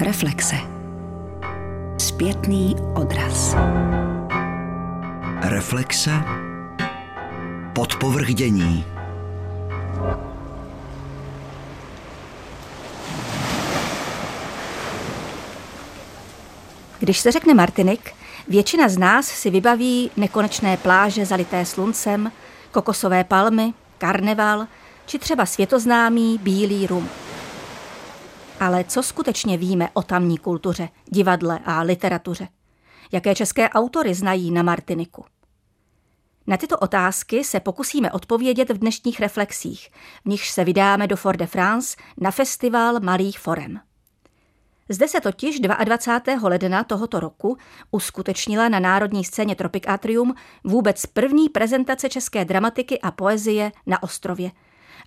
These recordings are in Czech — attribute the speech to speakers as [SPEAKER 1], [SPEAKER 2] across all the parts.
[SPEAKER 1] Reflexe. Zpětný odraz.
[SPEAKER 2] Reflexe. Podpovrdění.
[SPEAKER 3] Když se řekne Martinik, většina z nás si vybaví nekonečné pláže zalité sluncem, kokosové palmy, karneval či třeba světoznámý bílý rum. Ale co skutečně víme o tamní kultuře, divadle a literatuře? Jaké české autory znají na Martiniku? Na tyto otázky se pokusíme odpovědět v dnešních reflexích, v nichž se vydáme do Fort de France na festival Malých forem. Zde se totiž 22. ledna tohoto roku uskutečnila na národní scéně Tropic Atrium vůbec první prezentace české dramatiky a poezie na ostrově,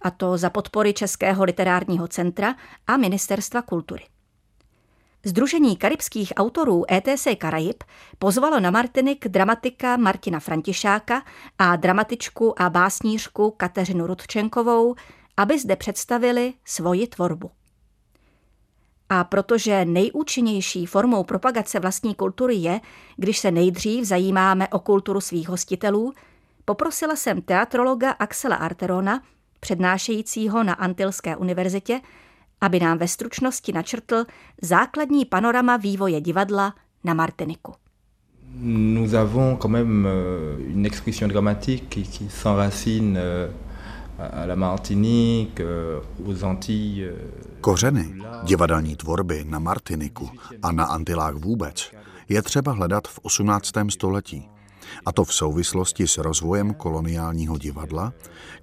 [SPEAKER 3] a to za podpory Českého literárního centra a Ministerstva kultury. Združení karibských autorů ETC Karajib pozvalo na Martinik dramatika Martina Františáka a dramatičku a básnířku Kateřinu Rudčenkovou, aby zde představili svoji tvorbu. A protože nejúčinnější formou propagace vlastní kultury je, když se nejdřív zajímáme o kulturu svých hostitelů, poprosila jsem teatrologa Axela Arterona, přednášejícího na Antilské univerzitě, aby nám ve stručnosti načrtl základní panorama vývoje divadla na Martiniku.
[SPEAKER 4] Nous avons quand même euh, une expression dramatique qui, qui s'enracine euh, à la Martinique, euh, aux Antilles.
[SPEAKER 5] Kořeny divadelní tvorby na Martiniku a na Antilách vůbec je třeba hledat v 18. století. A to v souvislosti s rozvojem koloniálního divadla,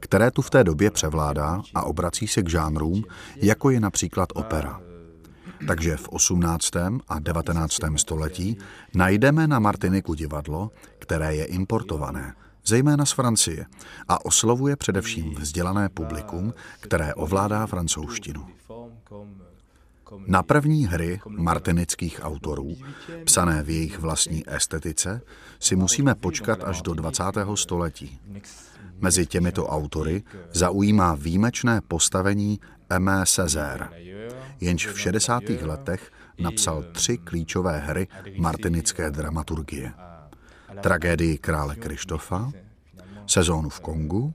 [SPEAKER 5] které tu v té době převládá a obrací se k žánrům, jako je například opera. Takže v 18. a 19. století najdeme na Martiniku divadlo, které je importované, zejména z Francie, a oslovuje především vzdělané publikum, které ovládá francouzštinu. Na první hry martinických autorů, psané v jejich vlastní estetice, si musíme počkat až do 20. století. Mezi těmito autory zaujímá výjimečné postavení Aimé Césaire, jenž v 60. letech napsal tři klíčové hry martinické dramaturgie. Tragédii krále Krištofa, sezónu v Kongu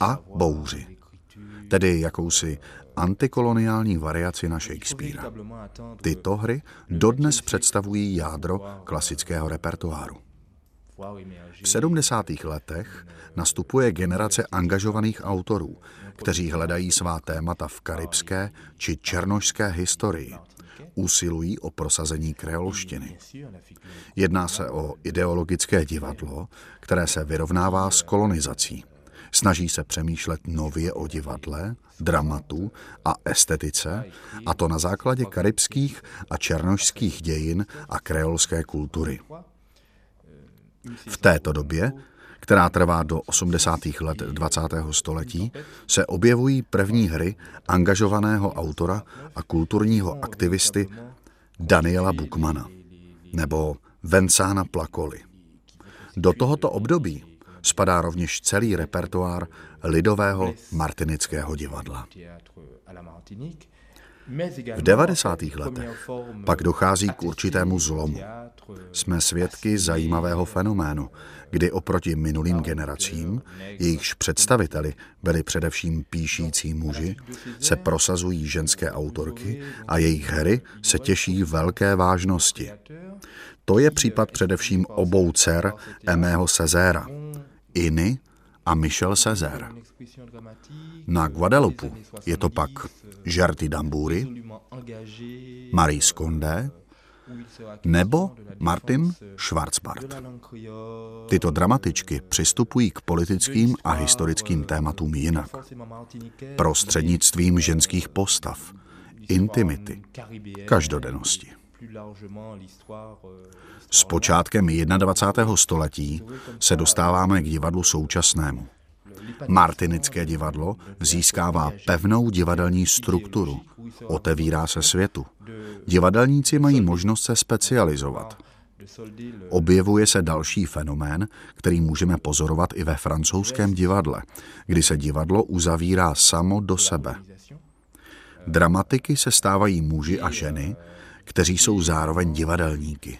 [SPEAKER 5] a Bouři, tedy jakousi antikoloniální variaci na Shakespearea. Tyto hry dodnes představují jádro klasického repertoáru. V 70. letech nastupuje generace angažovaných autorů, kteří hledají svá témata v karibské či černošské historii. Usilují o prosazení kreolštiny. Jedná se o ideologické divadlo, které se vyrovnává s kolonizací – Snaží se přemýšlet nově o divadle, dramatu a estetice, a to na základě karibských a černošských dějin a kreolské kultury. V této době, která trvá do 80. let 20. století, se objevují první hry angažovaného autora a kulturního aktivisty Daniela Bukmana nebo Vensána Plakoli. Do tohoto období spadá rovněž celý repertoár lidového martinického divadla. V 90. letech pak dochází k určitému zlomu. Jsme svědky zajímavého fenoménu, kdy oproti minulým generacím, jejichž představiteli byli především píšící muži, se prosazují ženské autorky a jejich hry se těší velké vážnosti. To je případ především obou dcer Emého Sezéra, Iny a Michel Césaire. Na Guadalupu je to pak Žerty Dambury, Marie Scondé nebo Martin Schwarzbart. Tyto dramatičky přistupují k politickým a historickým tématům jinak. Prostřednictvím ženských postav, intimity, každodennosti. S počátkem 21. století se dostáváme k divadlu současnému. Martinické divadlo získává pevnou divadelní strukturu, otevírá se světu. Divadelníci mají možnost se specializovat. Objevuje se další fenomén, který můžeme pozorovat i ve francouzském divadle, kdy se divadlo uzavírá samo do sebe. Dramatiky se stávají muži a ženy, kteří jsou zároveň divadelníky.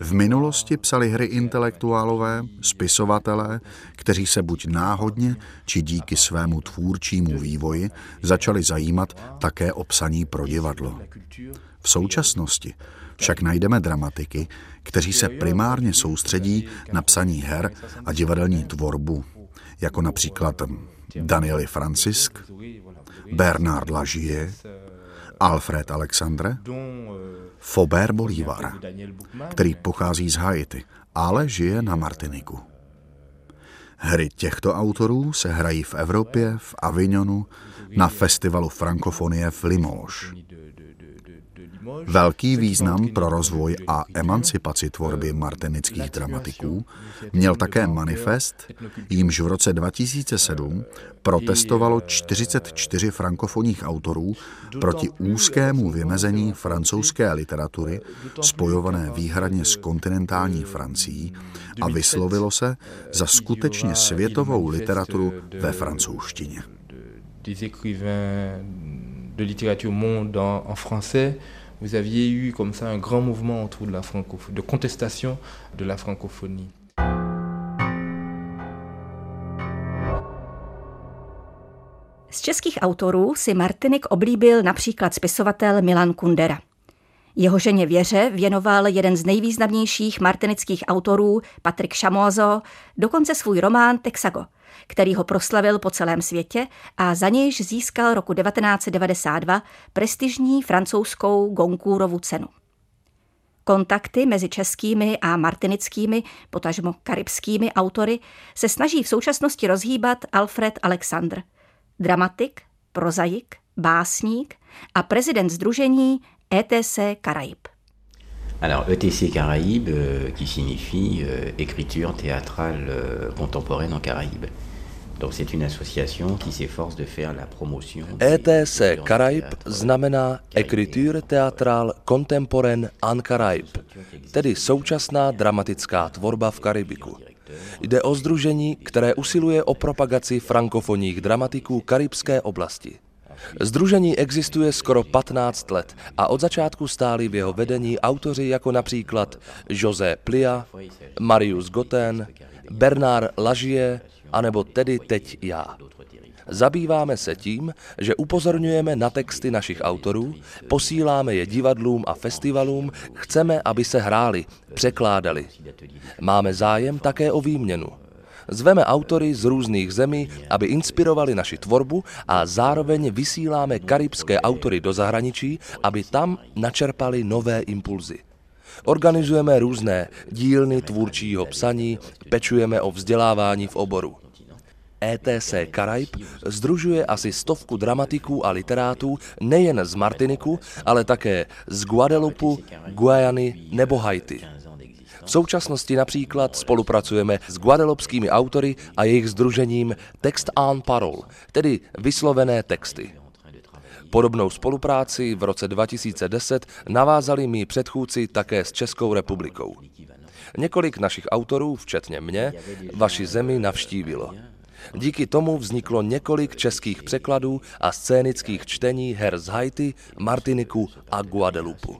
[SPEAKER 5] V minulosti psali hry intelektuálové, spisovatelé, kteří se buď náhodně, či díky svému tvůrčímu vývoji začali zajímat také o psaní pro divadlo. V současnosti však najdeme dramatiky, kteří se primárně soustředí na psaní her a divadelní tvorbu, jako například Danieli Francisk, Bernard Lagier, Alfred Alexandre, Faubert Bolívar, který pochází z Haiti, ale žije na Martiniku. Hry těchto autorů se hrají v Evropě, v Avignonu, na festivalu frankofonie v Limoges. Velký význam pro rozvoj a emancipaci tvorby martinických dramatiků měl také manifest, jímž v roce 2007 protestovalo 44 frankofonních autorů proti úzkému vymezení francouzské literatury spojované výhradně s kontinentální Francií a vyslovilo se za skutečně světovou literaturu ve francouzštině. de littérature monde en français vous aviez eu comme ça un grand mouvement autour de la francophonie, de contestation de la francophonie.
[SPEAKER 3] Z českých autorů si Martinik oblíbil například spisovatel Milan Kundera. Jeho ženě Věře věnoval jeden z nejvýznamnějších martinických autorů, Patrik Šamozo, dokonce svůj román Texago – který ho proslavil po celém světě a za nějž získal roku 1992 prestižní francouzskou Goncourtovu cenu. Kontakty mezi českými a martinickými, potažmo karibskými autory se snaží v současnosti rozhýbat Alfred Alexandr, dramatik, prozaik, básník a prezident združení ETC Caraïbes.
[SPEAKER 1] Alors ETC Caraïbes, euh, qui signifie euh, écriture théâtrale euh, contemporaine en Caraïbes. Donc c'est une association qui s'efforce de faire la promotion.
[SPEAKER 2] ETC Caraïbes znamená Écriture théâtrale contemporaine en Caraïbes, tedy současná dramatická tvorba v Karibiku. Jde o združení, které usiluje o propagaci frankofonních dramatiků karibské oblasti. Združení existuje skoro 15 let a od začátku stáli v jeho vedení autoři jako například José Plia, Marius Goten, Bernard Lagier, anebo tedy teď já. Zabýváme se tím, že upozorňujeme na texty našich autorů, posíláme je divadlům a festivalům, chceme, aby se hráli, překládali. Máme zájem také o výměnu. Zveme autory z různých zemí, aby inspirovali naši tvorbu a zároveň vysíláme karibské autory do zahraničí, aby tam načerpali nové impulzy. Organizujeme různé dílny tvůrčího psaní, pečujeme o vzdělávání v oboru. ETC Karaib združuje asi stovku dramatiků a literátů nejen z Martiniku, ale také z Guadeloupu, Guajany nebo Haiti. V současnosti například spolupracujeme s guadelopskými autory a jejich združením Text en Parole, tedy vyslovené texty. Podobnou spolupráci v roce 2010 navázali mý předchůdci také s Českou republikou. Několik našich autorů, včetně mě, vaši zemi navštívilo. Díky tomu vzniklo několik českých překladů a scénických čtení her z Haiti, Martiniku a Guadeloupu.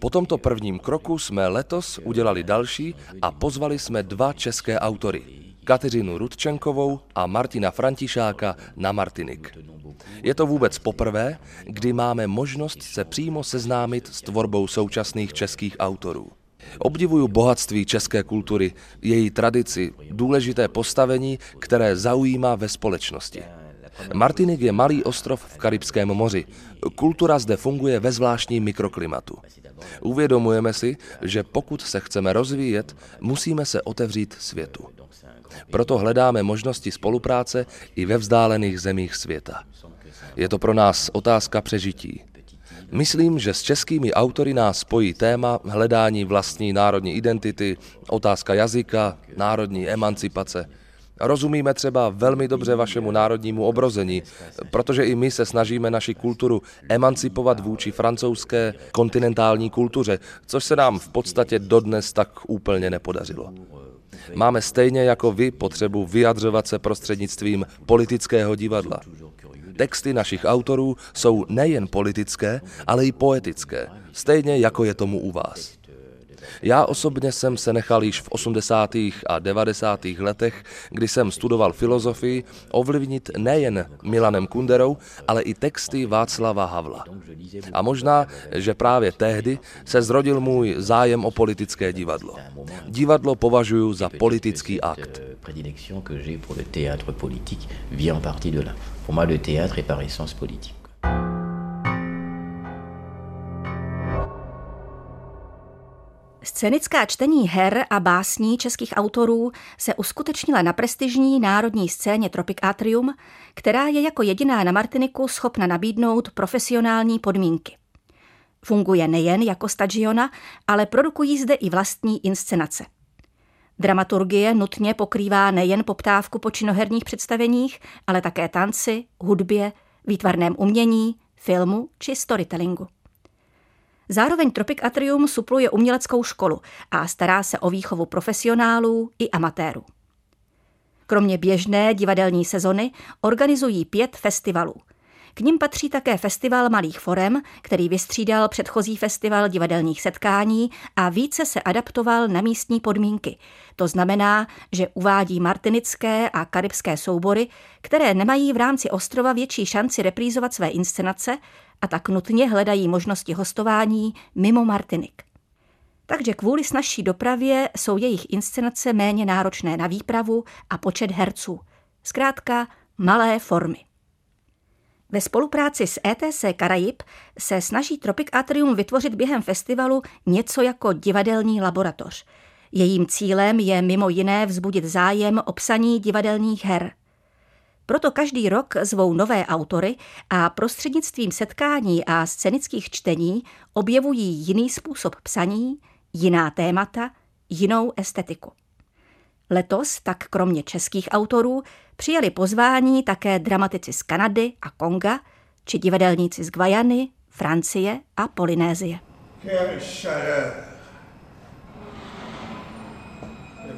[SPEAKER 2] Po tomto prvním kroku jsme letos udělali další a pozvali jsme dva české autory. Kateřinu Rudčenkovou a Martina Františáka na Martinik. Je to vůbec poprvé, kdy máme možnost se přímo seznámit s tvorbou současných českých autorů. Obdivuju bohatství české kultury, její tradici, důležité postavení, které zaujímá ve společnosti. Martinik je malý ostrov v Karibském moři. Kultura zde funguje ve zvláštním mikroklimatu. Uvědomujeme si, že pokud se chceme rozvíjet, musíme se otevřít světu. Proto hledáme možnosti spolupráce i ve vzdálených zemích světa. Je to pro nás otázka přežití. Myslím, že s českými autory nás spojí téma hledání vlastní národní identity, otázka jazyka, národní emancipace. Rozumíme třeba velmi dobře vašemu národnímu obrození, protože i my se snažíme naši kulturu emancipovat vůči francouzské kontinentální kultuře, což se nám v podstatě dodnes tak úplně nepodařilo. Máme stejně jako vy potřebu vyjadřovat se prostřednictvím politického divadla. Texty našich autorů jsou nejen politické, ale i poetické, stejně jako je tomu u vás. Já osobně jsem se nechal již v 80. a 90. letech, kdy jsem studoval filozofii, ovlivnit nejen Milanem Kunderou, ale i texty Václava Havla. A možná, že právě tehdy se zrodil můj zájem o politické divadlo. Divadlo považuji za politický akt. Pour moi, le théâtre est par essence politique.
[SPEAKER 3] Scénická čtení her a básní českých autorů se uskutečnila na prestižní národní scéně Tropic Atrium, která je jako jediná na Martiniku schopna nabídnout profesionální podmínky. Funguje nejen jako stagiona, ale produkují zde i vlastní inscenace. Dramaturgie nutně pokrývá nejen poptávku po činoherních představeních, ale také tanci, hudbě, výtvarném umění, filmu či storytellingu. Zároveň Tropic Atrium supluje uměleckou školu a stará se o výchovu profesionálů i amatérů. Kromě běžné divadelní sezony organizují pět festivalů. K ním patří také festival malých forem, který vystřídal předchozí festival divadelních setkání a více se adaptoval na místní podmínky. To znamená, že uvádí martinické a karibské soubory, které nemají v rámci ostrova větší šanci reprízovat své inscenace a tak nutně hledají možnosti hostování mimo Martinik. Takže kvůli snažší dopravě jsou jejich inscenace méně náročné na výpravu a počet herců. Zkrátka malé formy. Ve spolupráci s ETC Karajib se snaží Tropic Atrium vytvořit během festivalu něco jako divadelní laboratoř. Jejím cílem je mimo jiné vzbudit zájem o psaní divadelních her. Proto každý rok zvou nové autory a prostřednictvím setkání a scénických čtení objevují jiný způsob psaní, jiná témata, jinou estetiku. Letos tak kromě českých autorů přijali pozvání také dramatici z Kanady a Konga, či divadelníci z Gvajany, Francie a Polynézie.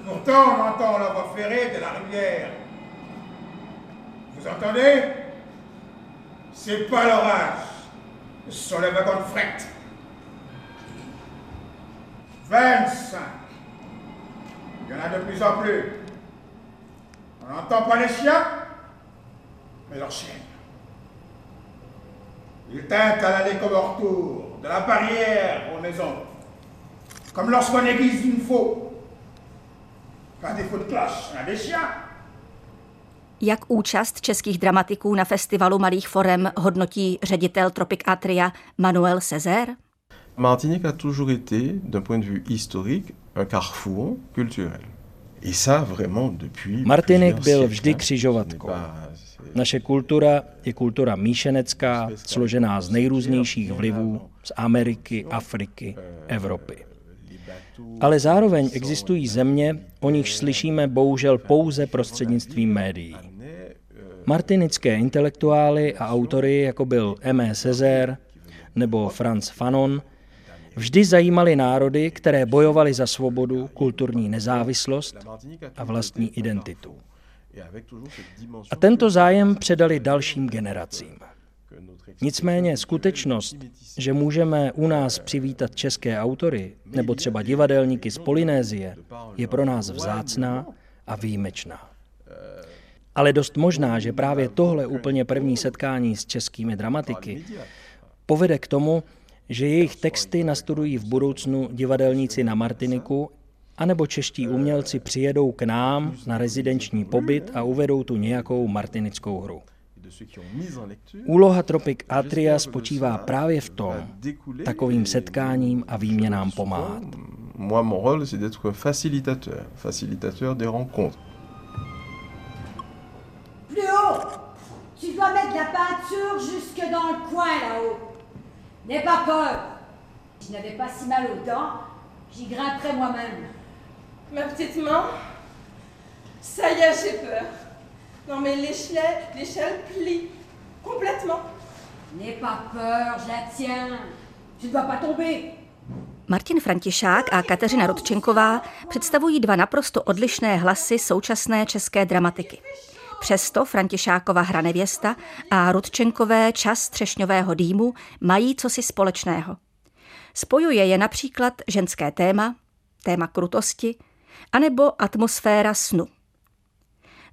[SPEAKER 3] pourtant, on entend la voix ferrée de la rivière. Vous entendez? C'est pas l'orage. Ce sont les wagons de fret. 25. Il y en a de plus en plus. On n'entend pas les chiens, mais leurs chiens. Ils tintent à l'aller comme au retour, de la barrière aux maisons. Comme lorsqu'on aiguise une faux. Des faux de cloche, on a des chiens. Jak účast českých dramatiků na festivalu malých forem hodnotí ředitel Tropic Atria Manuel Césaire?
[SPEAKER 6] Martinique a toujours été, d'un point de vue historique, un carrefour culturel.
[SPEAKER 7] Martinik byl vždy křižovatkou. Naše kultura je kultura míšenecká, složená z nejrůznějších vlivů z Ameriky, Afriky, Evropy. Ale zároveň existují země, o nichž slyšíme bohužel pouze prostřednictvím médií. Martinické intelektuály a autory, jako byl M. Césaire nebo Franz Fanon, vždy zajímaly národy, které bojovaly za svobodu, kulturní nezávislost a vlastní identitu. A tento zájem předali dalším generacím. Nicméně skutečnost, že můžeme u nás přivítat české autory nebo třeba divadelníky z Polynézie, je pro nás vzácná a výjimečná. Ale dost možná, že právě tohle úplně první setkání s českými dramatiky povede k tomu, že jejich texty nastudují v budoucnu divadelníci na Martiniku, anebo čeští umělci přijedou k nám na rezidenční pobyt a uvedou tu nějakou martinickou hru. Úloha Tropic Atria spočívá právě v tom, takovým setkáním a výměnám pomáhat. Moi, mon rôle, c'est d'être facilitateur, facilitateur des rencontres. Peinture jusque dans le coin là-haut. N'aie pas peur. Si je n'avais pas si mal aux dents, j'y grimperais moi-même. Ma petite main Ça y est, j'ai peur. Non mais l'échelle, l'échelle plie complètement. N'aie pas peur, je la tiens. Je ne dois pas tomber. Martin Františák a Kateřina Rodčenková představují dva naprosto odlišné hlasy současné české dramatiky.
[SPEAKER 3] Přesto Františákova hra nevěsta a Rudčenkové čas třešňového dýmu mají cosi společného. Spojuje je například ženské téma, téma krutosti, anebo atmosféra snu.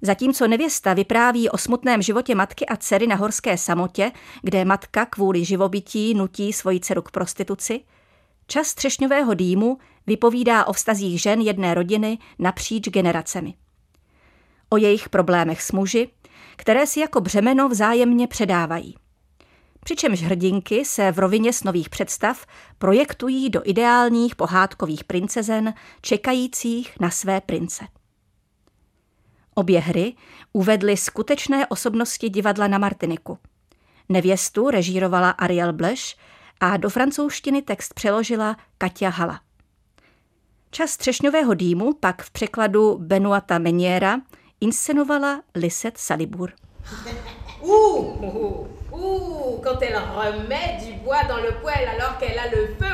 [SPEAKER 3] Zatímco nevěsta vypráví o smutném životě matky a dcery na horské samotě, kde matka kvůli živobytí nutí svoji dceru k prostituci, čas třešňového dýmu vypovídá o vztazích žen jedné rodiny napříč generacemi. O jejich problémech s muži, které si jako břemeno vzájemně předávají. Přičemž hrdinky se v rovině snových představ projektují do ideálních pohádkových princezen, čekajících na své prince. Obě hry uvedly skutečné osobnosti divadla na Martiniku. Nevěstu režírovala Ariel Bleš a do francouzštiny text přeložila Katia Hala. Čas třešňového dýmu pak v překladu Benuata Meniera inscenovala Lisette Salibur. Ouh, ouh, ouh, quand elle remet du bois dans le poêle alors qu'elle a le feu.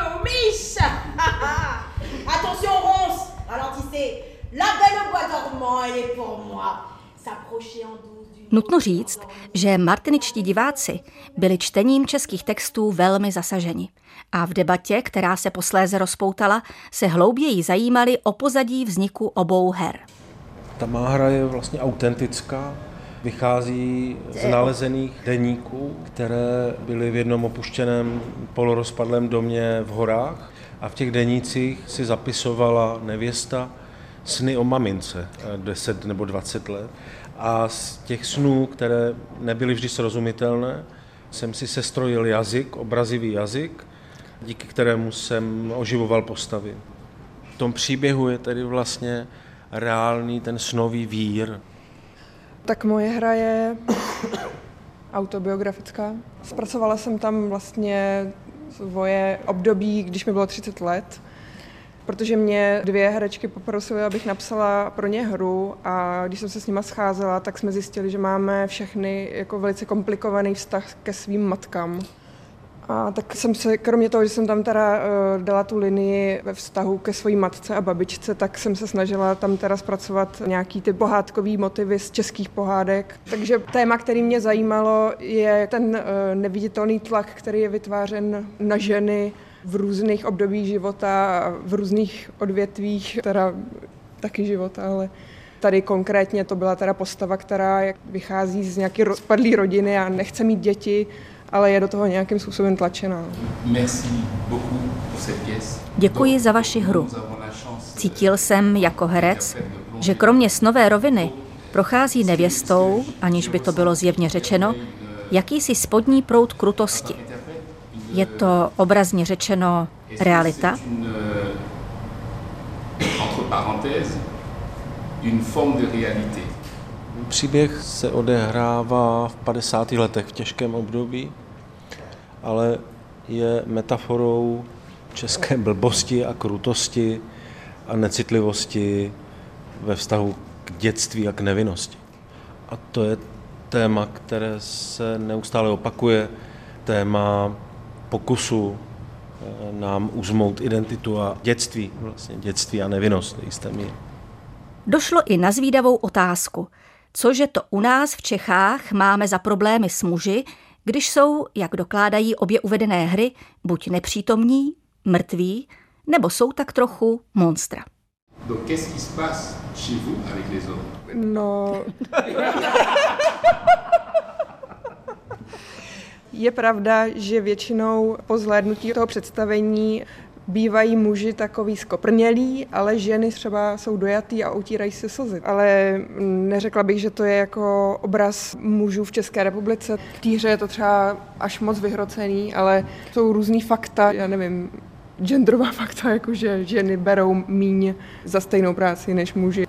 [SPEAKER 3] Attention, Ronce, ralentissez. La belle bois dormant, elle est pour moi. S'approcher en douce. Nutno říct, že martiničtí diváci byli čtením českých textů velmi zasaženi a v debatě, která se posléze rozpoutala, se hlouběji zajímali o pozadí vzniku obou her.
[SPEAKER 8] Ta má hra je vlastně autentická, vychází z nalezených deníků, které byly v jednom opuštěném polorozpadlém domě v horách a v těch denících si zapisovala nevěsta sny o mamince 10 nebo 20 let a z těch snů, které nebyly vždy srozumitelné, jsem si sestrojil jazyk, obrazivý jazyk, díky kterému jsem oživoval postavy. V tom příběhu je tedy vlastně reálný ten snový vír.
[SPEAKER 9] Tak moje hra je autobiografická. Zpracovala jsem tam vlastně svoje období, když mi bylo 30 let protože mě dvě herečky poprosily, abych napsala pro ně hru a když jsem se s nima scházela, tak jsme zjistili, že máme všechny jako velice komplikovaný vztah ke svým matkám. A tak jsem se, kromě toho, že jsem tam teda uh, dala tu linii ve vztahu ke své matce a babičce, tak jsem se snažila tam teda zpracovat nějaký ty pohádkový motivy z českých pohádek. Takže téma, který mě zajímalo, je ten uh, neviditelný tlak, který je vytvářen na ženy v různých obdobích života, v různých odvětvích, teda taky života, ale tady konkrétně to byla teda postava, která vychází z nějaké rozpadlé rodiny a nechce mít děti, ale je do toho nějakým způsobem tlačená.
[SPEAKER 3] Děkuji za vaši hru. Cítil jsem jako herec, že kromě snové roviny prochází nevěstou, aniž by to bylo zjevně řečeno, jakýsi spodní proud krutosti. Je to obrazně řečeno realita?
[SPEAKER 8] Příběh se odehrává v 50. letech v těžkém období, ale je metaforou české blbosti a krutosti a necitlivosti ve vztahu k dětství a k nevinnosti. A to je téma, které se neustále opakuje, téma pokusu eh, nám uzmout identitu a dětství, vlastně dětství a nevinnost jisté míry.
[SPEAKER 3] Došlo i na zvídavou otázku. Cože to u nás v Čechách máme za problémy s muži, když jsou, jak dokládají obě uvedené hry, buď nepřítomní, mrtví, nebo jsou tak trochu monstra.
[SPEAKER 9] No... Je pravda, že většinou po zhlédnutí toho představení bývají muži takový skoprnělí, ale ženy třeba jsou dojatý a utírají se slzy. Ale neřekla bych, že to je jako obraz mužů v České republice. V týře je to třeba až moc vyhrocený, ale jsou různý fakta, já nevím, genderová fakta, jako že ženy berou míň za stejnou práci než muži.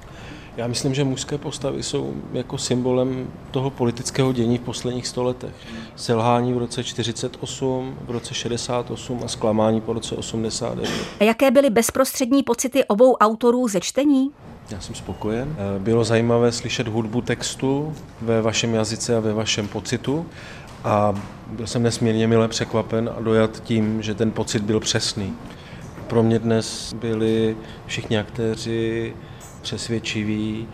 [SPEAKER 8] Já myslím, že mužské postavy jsou jako symbolem toho politického dění v posledních stoletech. Selhání v roce 48, v roce 68 a zklamání po roce 89.
[SPEAKER 3] A jaké byly bezprostřední pocity obou autorů ze čtení?
[SPEAKER 8] Já jsem spokojen. Bylo zajímavé slyšet hudbu textu ve vašem jazyce a ve vašem pocitu a byl jsem nesmírně milé překvapen a dojat tím, že ten pocit byl přesný. Pro mě dnes byli všichni aktéři přesvědčiví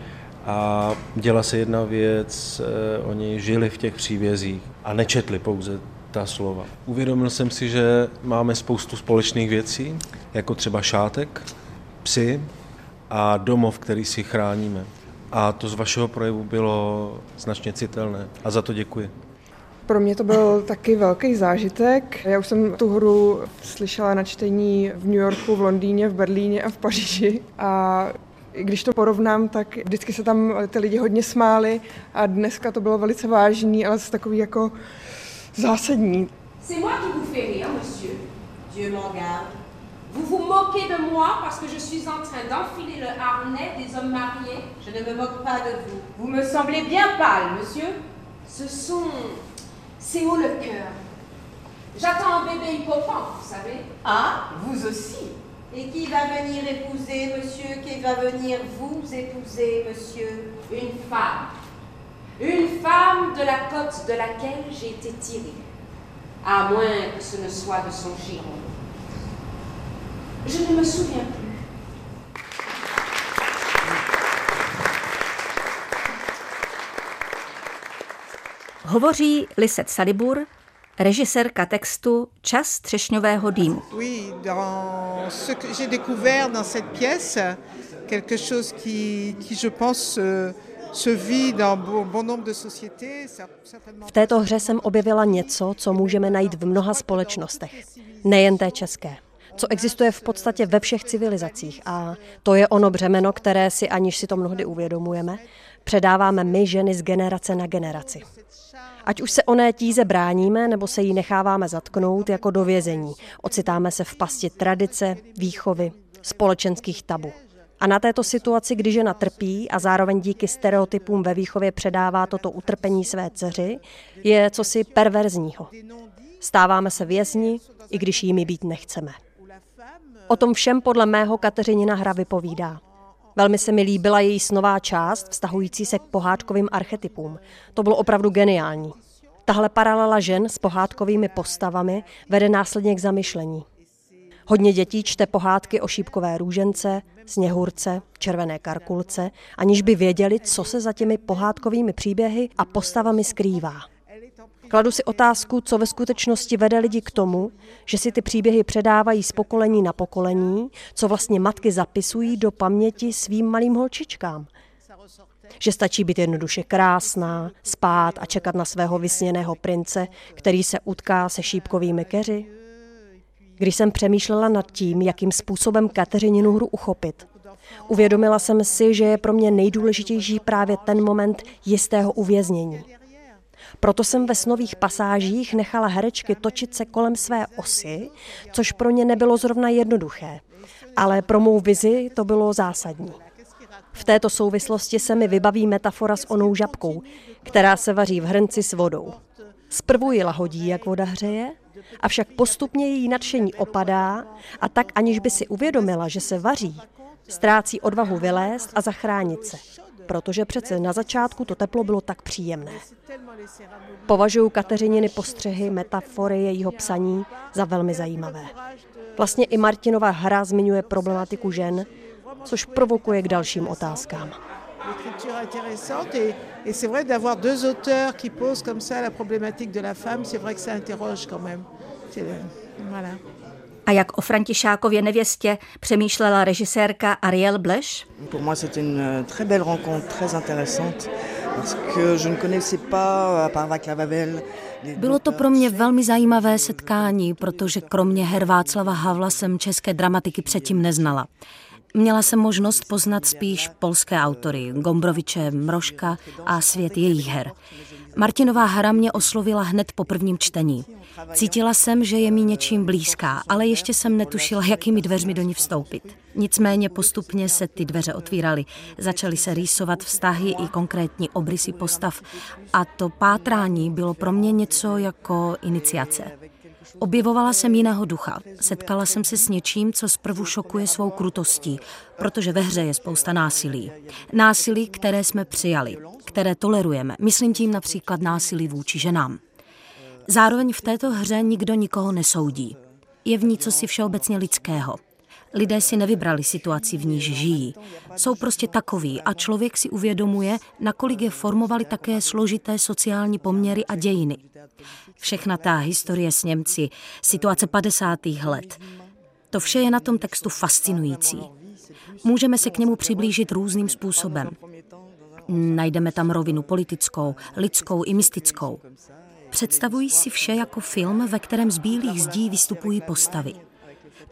[SPEAKER 8] a děla se jedna věc, eh, oni žili v těch příbězích a nečetli pouze ta slova. Uvědomil jsem si, že máme spoustu společných věcí, jako třeba šátek, psy a domov, který si chráníme. A to z vašeho projevu bylo značně citelné a za to děkuji.
[SPEAKER 9] Pro mě to byl taky velký zážitek. Já už jsem tu hru slyšela na čtení v New Yorku, v Londýně, v Berlíně a v Paříži. A když to porovnám, tak vždycky se tam ty lidi hodně smáli a dneska to bylo velice vážný, ale takový jako zásadní. C'est moi qui vous fais rire, monsieur. Dieu m'en garde. Vous vous moquez de moi parce que je suis en train d'enfiler le harnais des hommes mariés Je ne me moque pas de vous. Vous me semblez bien pâle, monsieur. Ce sont... C'est haut le cœur. J'attends un bébé vous savez. Ah, vous aussi. Et qui va venir épouser, monsieur Qui va venir vous épouser, monsieur? Une femme. Une femme de la côte de laquelle j'ai été tirée. À moins que ce ne soit de son giron. Je ne me souviens plus.
[SPEAKER 3] Salibur, režisérka textu Čas třešňového dýmu.
[SPEAKER 10] V této hře jsem objevila něco, co můžeme najít v mnoha společnostech, nejen té české co existuje v podstatě ve všech civilizacích. A to je ono břemeno, které si, aniž si to mnohdy uvědomujeme, předáváme my ženy z generace na generaci. Ať už se oné tíze bráníme, nebo se jí necháváme zatknout jako do vězení. Ocitáme se v pasti tradice, výchovy, společenských tabu. A na této situaci, kdy žena trpí a zároveň díky stereotypům ve výchově předává toto utrpení své dceři, je cosi perverzního. Stáváme se vězni, i když jimi být nechceme. O tom všem podle mého Kateřinina hra vypovídá. Velmi se mi líbila její snová část, vztahující se k pohádkovým archetypům. To bylo opravdu geniální. Tahle paralela žen s pohádkovými postavami vede následně k zamyšlení. Hodně dětí čte pohádky o šípkové růžence, sněhurce, červené karkulce, aniž by věděli, co se za těmi pohádkovými příběhy a postavami skrývá. Kladu si otázku, co ve skutečnosti vede lidi k tomu, že si ty příběhy předávají z pokolení na pokolení, co vlastně matky zapisují do paměti svým malým holčičkám. Že stačí být jednoduše krásná, spát a čekat na svého vysněného prince, který se utká se šípkovými keři. Když jsem přemýšlela nad tím, jakým způsobem Kateřininu hru uchopit, uvědomila jsem si, že je pro mě nejdůležitější právě ten moment jistého uvěznění. Proto jsem ve snových pasážích nechala herečky točit se kolem své osy, což pro ně nebylo zrovna jednoduché. Ale pro mou vizi to bylo zásadní. V této souvislosti se mi vybaví metafora s onou žabkou, která se vaří v hrnci s vodou. Zprvu ji lahodí, jak voda hřeje, avšak postupně její nadšení opadá a tak, aniž by si uvědomila, že se vaří, ztrácí odvahu vylézt a zachránit se protože přece na začátku to teplo bylo tak příjemné. Považuji Kateřininy postřehy, metafory jejího psaní za velmi zajímavé. Vlastně i Martinova hra zmiňuje problematiku žen, což provokuje k dalším otázkám. l'écriture intéressante et, et c'est vrai d'avoir deux auteurs qui posent comme ça la problématique de la femme, c'est vrai que ça interroge quand même. Voilà.
[SPEAKER 3] A jak o Františákově nevěstě přemýšlela režisérka Ariel Bleš?
[SPEAKER 11] Pour moi c'est une euh, très belle rencontre, très intéressante, parce que je ne connaissais pas, à part Václav Havel,
[SPEAKER 12] bylo to pro mě velmi zajímavé setkání, protože kromě her Václava Havla jsem české dramatiky předtím neznala. Měla jsem možnost poznat spíš polské autory, Gombroviče, Mrožka a svět jejich her. Martinová hra mě oslovila hned po prvním čtení. Cítila jsem, že je mi něčím blízká, ale ještě jsem netušila, jakými dveřmi do ní vstoupit. Nicméně postupně se ty dveře otvíraly. Začaly se rýsovat vztahy i konkrétní obrysy postav a to pátrání bylo pro mě něco jako iniciace. Objevovala jsem jiného ducha. Setkala jsem se s něčím, co zprvu šokuje svou krutostí, protože ve hře je spousta násilí. Násilí, které jsme přijali, které tolerujeme. Myslím tím například násilí vůči ženám. Zároveň v této hře nikdo nikoho nesoudí. Je v ní cosi všeobecně lidského. Lidé si nevybrali situaci, v níž žijí. Jsou prostě takový a člověk si uvědomuje, nakolik je formovali také složité sociální poměry a dějiny. Všechna ta historie s Němci, situace 50. let, to vše je na tom textu fascinující. Můžeme se k němu přiblížit různým způsobem. Najdeme tam rovinu politickou, lidskou i mystickou. Představují si vše jako film, ve kterém z bílých zdí vystupují postavy.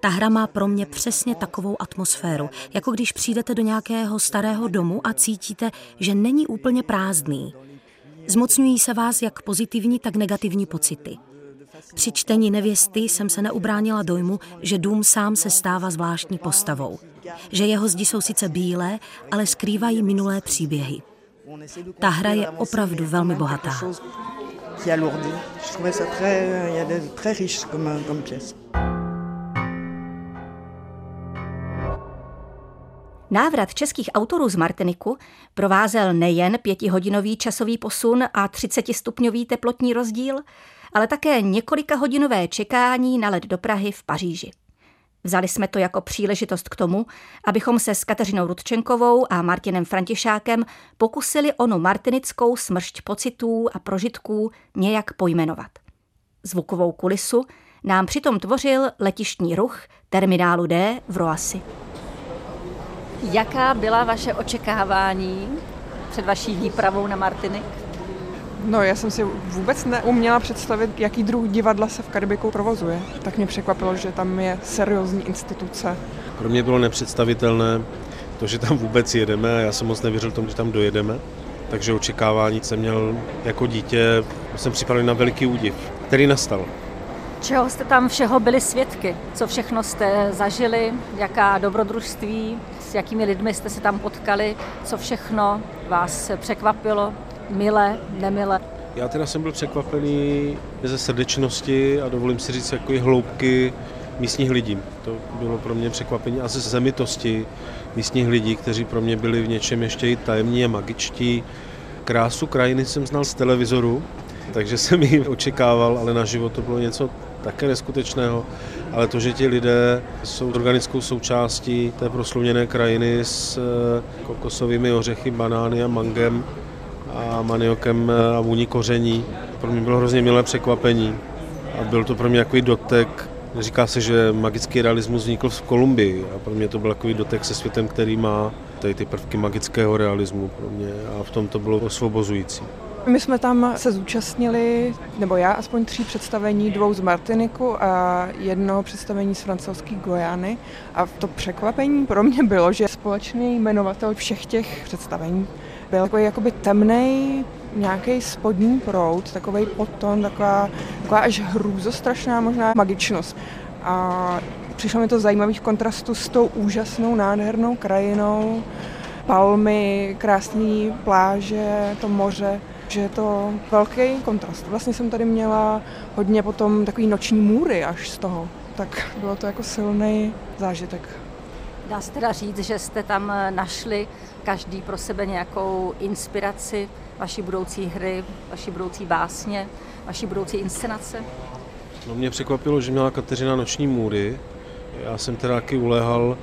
[SPEAKER 12] Ta hra má pro mě přesně takovou atmosféru, jako když přijdete do nějakého starého domu a cítíte, že není úplně prázdný. Zmocňují se vás jak pozitivní, tak negativní pocity. Při čtení nevěsty jsem se neubránila dojmu, že dům sám se stává zvláštní postavou. Že jeho zdi jsou sice bílé, ale skrývají minulé příběhy. Ta hra je opravdu velmi bohatá.
[SPEAKER 3] Návrat českých autorů z Martiniku provázel nejen pětihodinový časový posun a 30-stupňový teplotní rozdíl, ale také několika hodinové čekání na let do Prahy v Paříži. Vzali jsme to jako příležitost k tomu, abychom se s Kateřinou Rudčenkovou a Martinem Františákem pokusili onu martinickou smršť pocitů a prožitků nějak pojmenovat. Zvukovou kulisu nám přitom tvořil letištní ruch terminálu D v Roasi.
[SPEAKER 13] Jaká byla vaše očekávání před vaší výpravou na Martinik?
[SPEAKER 9] No, já jsem si vůbec neuměla představit, jaký druh divadla se v Karibiku provozuje. Tak mě překvapilo, že tam je seriózní instituce.
[SPEAKER 8] Pro mě bylo nepředstavitelné to, že tam vůbec jedeme a já jsem moc nevěřil tomu, že tam dojedeme. Takže očekávání jsem měl jako dítě, jsem připravený na veliký údiv, který nastal.
[SPEAKER 13] Čeho jste tam všeho byli svědky? Co všechno jste zažili? Jaká dobrodružství? S jakými lidmi jste se tam potkali? Co všechno vás překvapilo? Milé, nemilé?
[SPEAKER 8] Já teda jsem byl překvapený ze srdečnosti a dovolím si říct jako i hloubky místních lidí. To bylo pro mě překvapení a ze zemitosti místních lidí, kteří pro mě byli v něčem ještě i tajemní a magičtí. Krásu krajiny jsem znal z televizoru, takže jsem ji očekával, ale na život to bylo něco také neskutečného, ale to, že ti lidé jsou organickou součástí té prosluněné krajiny s eh, kokosovými ořechy, banány a mangem a maniokem eh, a vůní koření, pro mě bylo hrozně milé překvapení a byl to pro mě takový dotek Říká se, že magický realismus vznikl v Kolumbii a pro mě to byl takový dotek se světem, který má tady ty prvky magického realismu pro mě a v tom to bylo osvobozující.
[SPEAKER 9] My jsme tam se zúčastnili, nebo já aspoň tří představení, dvou z Martiniku a jedno představení z francouzské Gojany. A to překvapení pro mě bylo, že společný jmenovatel všech těch představení byl takový jakoby temný, nějaký spodní prout, takový potom, taková, taková až hrůzostrašná možná magičnost. A přišlo mi to zajímavý v kontrastu s tou úžasnou, nádhernou krajinou, palmy, krásné pláže, to moře že je to velký kontrast. Vlastně jsem tady měla hodně potom takový noční můry až z toho, tak bylo to jako silný zážitek.
[SPEAKER 13] Dá se teda říct, že jste tam našli každý pro sebe nějakou inspiraci vaší budoucí hry, vaší budoucí básně, vaší budoucí inscenace?
[SPEAKER 8] No mě překvapilo, že měla Kateřina noční můry. Já jsem teda taky ulehal,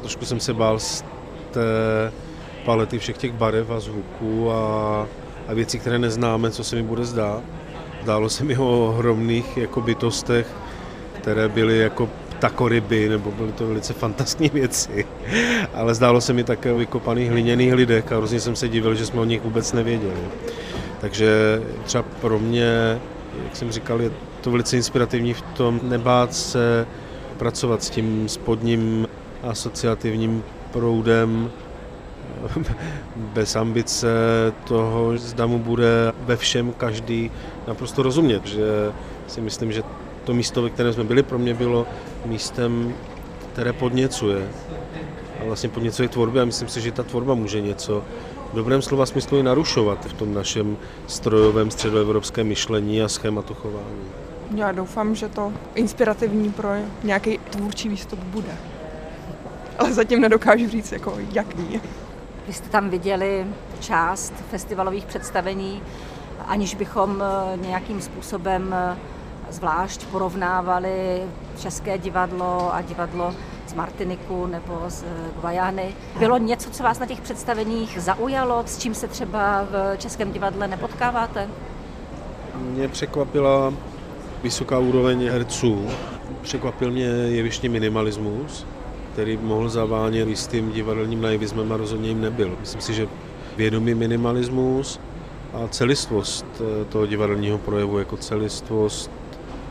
[SPEAKER 8] trošku jsem se bál z té palety všech těch barev a zvuků a a věcí, které neznáme, co se mi bude zdát. Zdálo se mi o ohromných jako bytostech, které byly jako ptakoryby, nebo byly to velice fantastické věci. Ale zdálo se mi také o vykopaných hliněných lidech a hrozně jsem se divil, že jsme o nich vůbec nevěděli. Takže třeba pro mě, jak jsem říkal, je to velice inspirativní v tom nebát se pracovat s tím spodním asociativním proudem bez ambice toho, zda mu bude ve všem každý naprosto rozumět. Že si myslím, že to místo, ve kterém jsme byli, pro mě bylo místem, které podněcuje. A vlastně podněcuje tvorby a myslím si, že ta tvorba může něco v dobrém slova smyslu i narušovat v tom našem strojovém středoevropském myšlení a schématu chování.
[SPEAKER 9] Já doufám, že to inspirativní pro nějaký tvůrčí výstup bude. Ale zatím nedokážu říct, jako jaký.
[SPEAKER 13] Vy jste tam viděli část festivalových představení, aniž bychom eh, nějakým způsobem eh, zvlášť porovnávali České divadlo a divadlo z Martiniku nebo z Guajány. Bylo něco, co vás na těch představeních zaujalo, s čím se třeba v Českém divadle nepotkáváte?
[SPEAKER 8] Mě překvapila vysoká úroveň herců. Překvapil mě jevištní minimalismus, který mohl zavánět jistým divadelním naivismem a rozhodně jim nebyl. Myslím si, že vědomý minimalismus a celistvost eh, toho divadelního projevu jako celistvost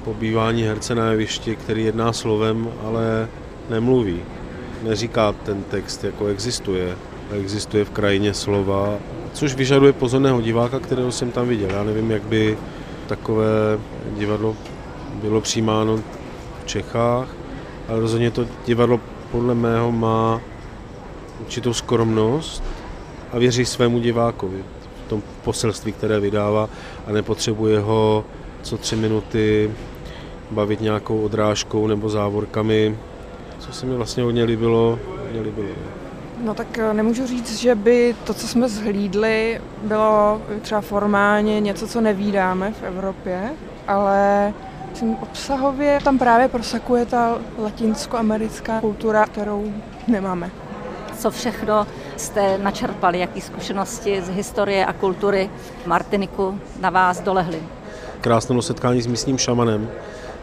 [SPEAKER 8] pobývání herce na jevišti, který jedná slovem, ale nemluví. Neříká ten text, jako existuje. Existuje v krajině slova, což vyžaduje pozorného diváka, kterého jsem tam viděl. Já nevím, jak by takové divadlo bylo přijímáno v Čechách, ale rozhodně to divadlo podle mého má určitou skromnost a věří svému divákovi v tom poselství, které vydává a nepotřebuje ho co tři minuty bavit nějakou odrážkou nebo závorkami, co se mi vlastně hodně líbilo. Hodně líbilo.
[SPEAKER 9] No tak eh, nemůžu říct, že by to, co jsme zhlídli, bylo třeba formálně něco, co nevídáme v Evropě, ale tím obsahově tam právě prosakuje ta latinskoamerická kultura, kterou nemáme.
[SPEAKER 13] Co všechno jste načerpali, jaký zkušenosti z historie a kultury Martiniku na vás dolehly?
[SPEAKER 8] Krásné setkání s místním šamanem,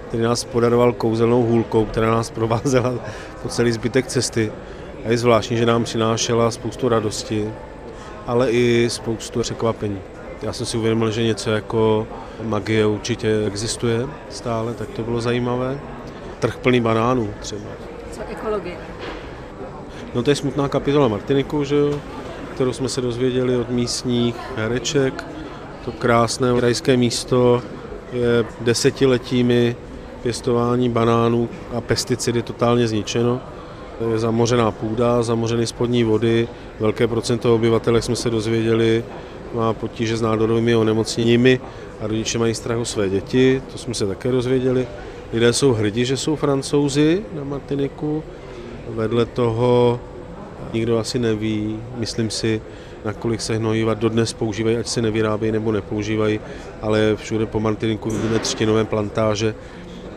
[SPEAKER 8] který nás podaroval kouzelnou hůlkou, která nás provázela po celý zbytek cesty. A je zvláštní, že nám přinášela spoustu radosti, ale i spoustu překvapení. Já jsem si uvědomil, že něco jako magie určitě existuje stále, tak to bylo zajímavé. Trh plný banánů třeba.
[SPEAKER 13] Co ekologie?
[SPEAKER 8] No to je smutná kapitola Martiniku, že jo, kterou jsme se dozvěděli od místních hereček. To krásné krajské místo je desetiletími pěstování banánů a pesticidy totálně zničeno. Je zamořená půda, zamořený spodní vody, velké procento obyvatel, jak jsme se dozvěděli, má potíže s nádorovými onemocněními a rodiče mají strach o své děti, to jsme se také dozvěděli. Lidé jsou hrdí, že jsou francouzi na Martiniku, vedle toho nikdo asi neví, myslím si, nakolik se hnojiva dodnes používají, ať se nevyrábějí nebo nepoužívají, ale všude po Martiniku vidíme třtinové plantáže,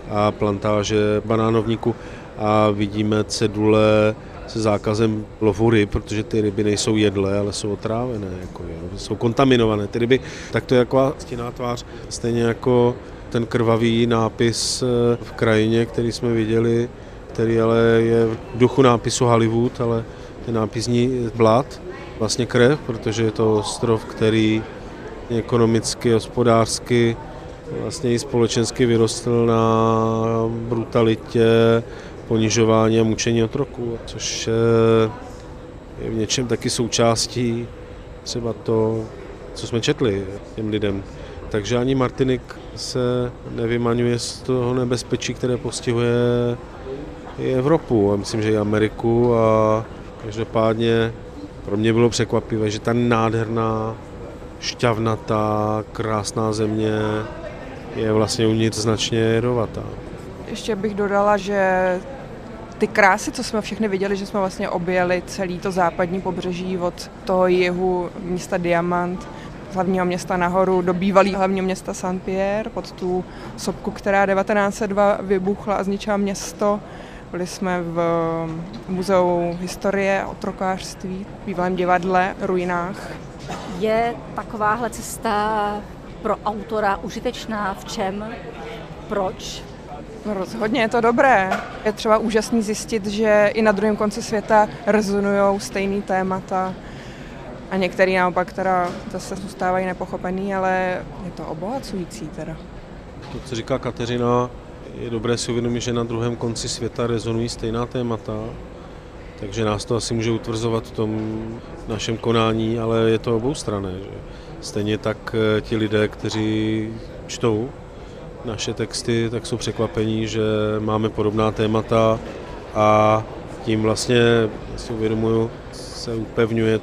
[SPEAKER 8] a plantáže banánovníku a vidíme cedule se zákazem lovu ryb, protože ty ryby nejsou jedlé, ale jsou otrávené, jako, jo, jsou kontaminované. Ty ryby, tak to je jako stěná tvář, stejně jako ten krvavý nápis eh, v krajině, který jsme viděli, který ale je v duchu nápisu Hollywood, ale ten nápis zní Blood, vlastně krev, protože je to ostrov, který ekonomicky, hospodářsky vlastně i společensky vyrostl na brutalitě, ponižování a mučení otroků, což je v něčem taky součástí třeba to, co jsme četli těm lidem. Takže ani Martinik se nevymaňuje z toho nebezpečí, které postihuje i Evropu a myslím, že i Ameriku a každopádně pro mě bylo překvapivé, že ta nádherná, šťavnatá, krásná země je vlastně uvnitř značně jedovatá.
[SPEAKER 9] Ještě bych dodala, že ty krásy, co jsme všechny viděli, že jsme vlastně objeli celý to západní pobřeží od toho jihu města Diamant, hlavního města nahoru do bývalého hlavního města Saint-Pierre, pod tu sopku, která 1902 vybuchla a zničila město. Byli jsme v muzeu historie a otrokářství, v bývalém divadle, ruinách.
[SPEAKER 13] Je takováhle cesta pro autora užitečná v čem? Proč?
[SPEAKER 9] No rozhodně je to dobré. Je třeba úžasný zjistit, že i na druhém konci světa rezonují stejný témata a některý naopak teda zase zůstávají nepochopený, ale je to obohacující teda.
[SPEAKER 8] To, co říká Kateřina, je dobré si uvědomit, že na druhém konci světa rezonují stejná témata, takže nás to asi může utvrzovat v tom našem konání, ale je to oboustranné. Že? Stejně tak eh, ti lidé, kteří čtou naše texty, tak jsou překvapení, že máme podobná témata a tím vlastně si uvědomuju, se upevňuje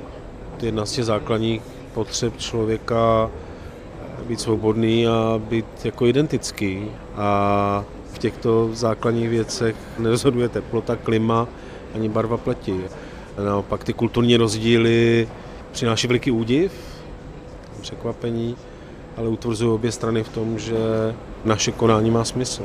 [SPEAKER 8] jedna z těch základních potřeb člověka být svobodný a být jako identický. A v těchto základních věcech nerozhoduje teplota, klima ani barva pleti. Naopak ty kulturní rozdíly přináší veliký údiv, překvapení, ale utvrzují obě strany v tom, že naše konání má smysl.